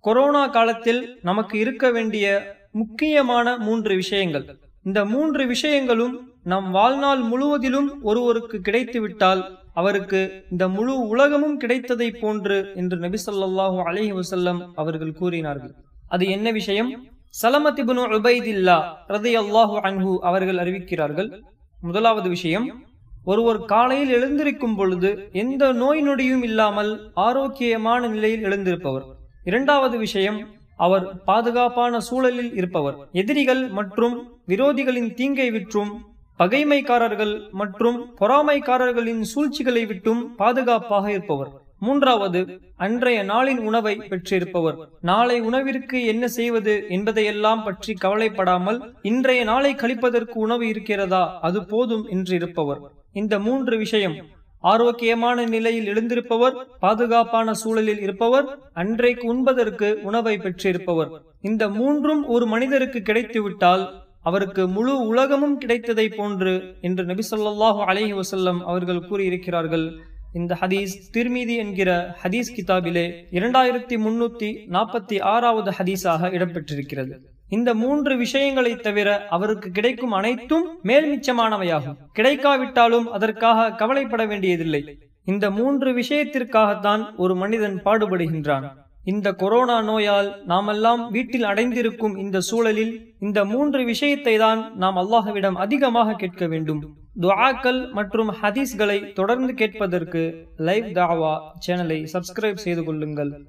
Corona காலத்தில் நமக்கு இருக்க வேண்டிய முக்கியமான மூன்று விஷயங்கள். இந்த மூன்று விஷயங்களும் நம் வாழ்நாள் முழுவதிலும் ஒருவருக்கு கிடைத்துவிட்டால் அவருக்கு இந்த முழு உலகமும் கிடைத்ததை போன்று என்று நபி ஸல்லல்லாஹு அலைஹி அவர்கள் கூறினார்கள். அது என்ன விஷயம்? சலமத் உபைதில்லா ரதி அல்லாஹு அன்ஹு அவர்கள் அறிவிக்கிறார்கள். முதலாவது விஷயம் ஒருவர் காலையில் எழுந்திருக்கும் பொழுது எந்த நோய் நொடியும் இல்லாமல் ஆரோக்கியமான நிலையில் எழுந்திருப்பவர். இரண்டாவது விஷயம் அவர் பாதுகாப்பான சூழலில் இருப்பவர். எதிரிகள் மற்றும் விரோதிகளின் தீங்கை விற்றும் பகைமைக்காரர்கள் மற்றும் பொறாமைக்காரர்களின் சூழ்ச்சிகளை விட்டும் பாதுகாப்பாக இருப்பவர். மூன்றாவது அன்றைய நாளின் உணவை பெற்றிருப்பவர். நாளை உணவிற்கு என்ன செய்வது என்பதையெல்லாம் பற்றி கவலைப்படாமல் இன்றைய நாளை கழிப்பதற்கு உணவு இருக்கிறதா அது போதும் என்று இருப்பவர். இந்த மூன்று விஷயம் ஆரோக்கியமான நிலையில் எழுந்திருப்பவர் பாதுகாப்பான சூழலில் இருப்பவர் அன்றைக்கு உண்பதற்கு உணவை பெற்றிருப்பவர். இந்த மூன்றும் ஒரு மனிதருக்கு கிடைத்துவிட்டால் அவருக்கு முழு உலகமும் கிடைத்ததை போன்று என்று நபி சொல்லாஹு அலஹி வசல்லம் அவர்கள் கூறியிருக்கிறார்கள். இந்த ஹதீஸ் திருமீதி என்கிற ஹதீஸ் கிதாபிலே இரண்டாயிரத்தி முன்னூத்தி நாற்பத்தி ஆறாவது ஹதீஸாக இடம்பெற்றிருக்கிறது. இந்த மூன்று விஷயங்களை தவிர அவருக்கு கிடைக்கும் அனைத்தும் மேல் மிச்சமானவையாகும். கிடைக்காவிட்டாலும் அதற்காக கவலைப்பட வேண்டியதில்லை. இந்த மூன்று விஷயத்திற்காகத்தான் ஒரு மனிதன் பாடுபடுகின்றான். இந்த கொரோனா நோயால் நாமெல்லாம் வீட்டில் அடைந்திருக்கும் இந்த சூழலில் இந்த மூன்று விஷயத்தை தான் நாம் அல்லாஹ்விடம் அதிகமாக கேட்க வேண்டும். துவாக்கள் மற்றும் ஹதீஸ்களை தொடர்ந்து கேட்பதற்கு லைவ் தாவா சேனலை சப்ஸ்கிரைப் செய்து கொள்ளுங்கள்.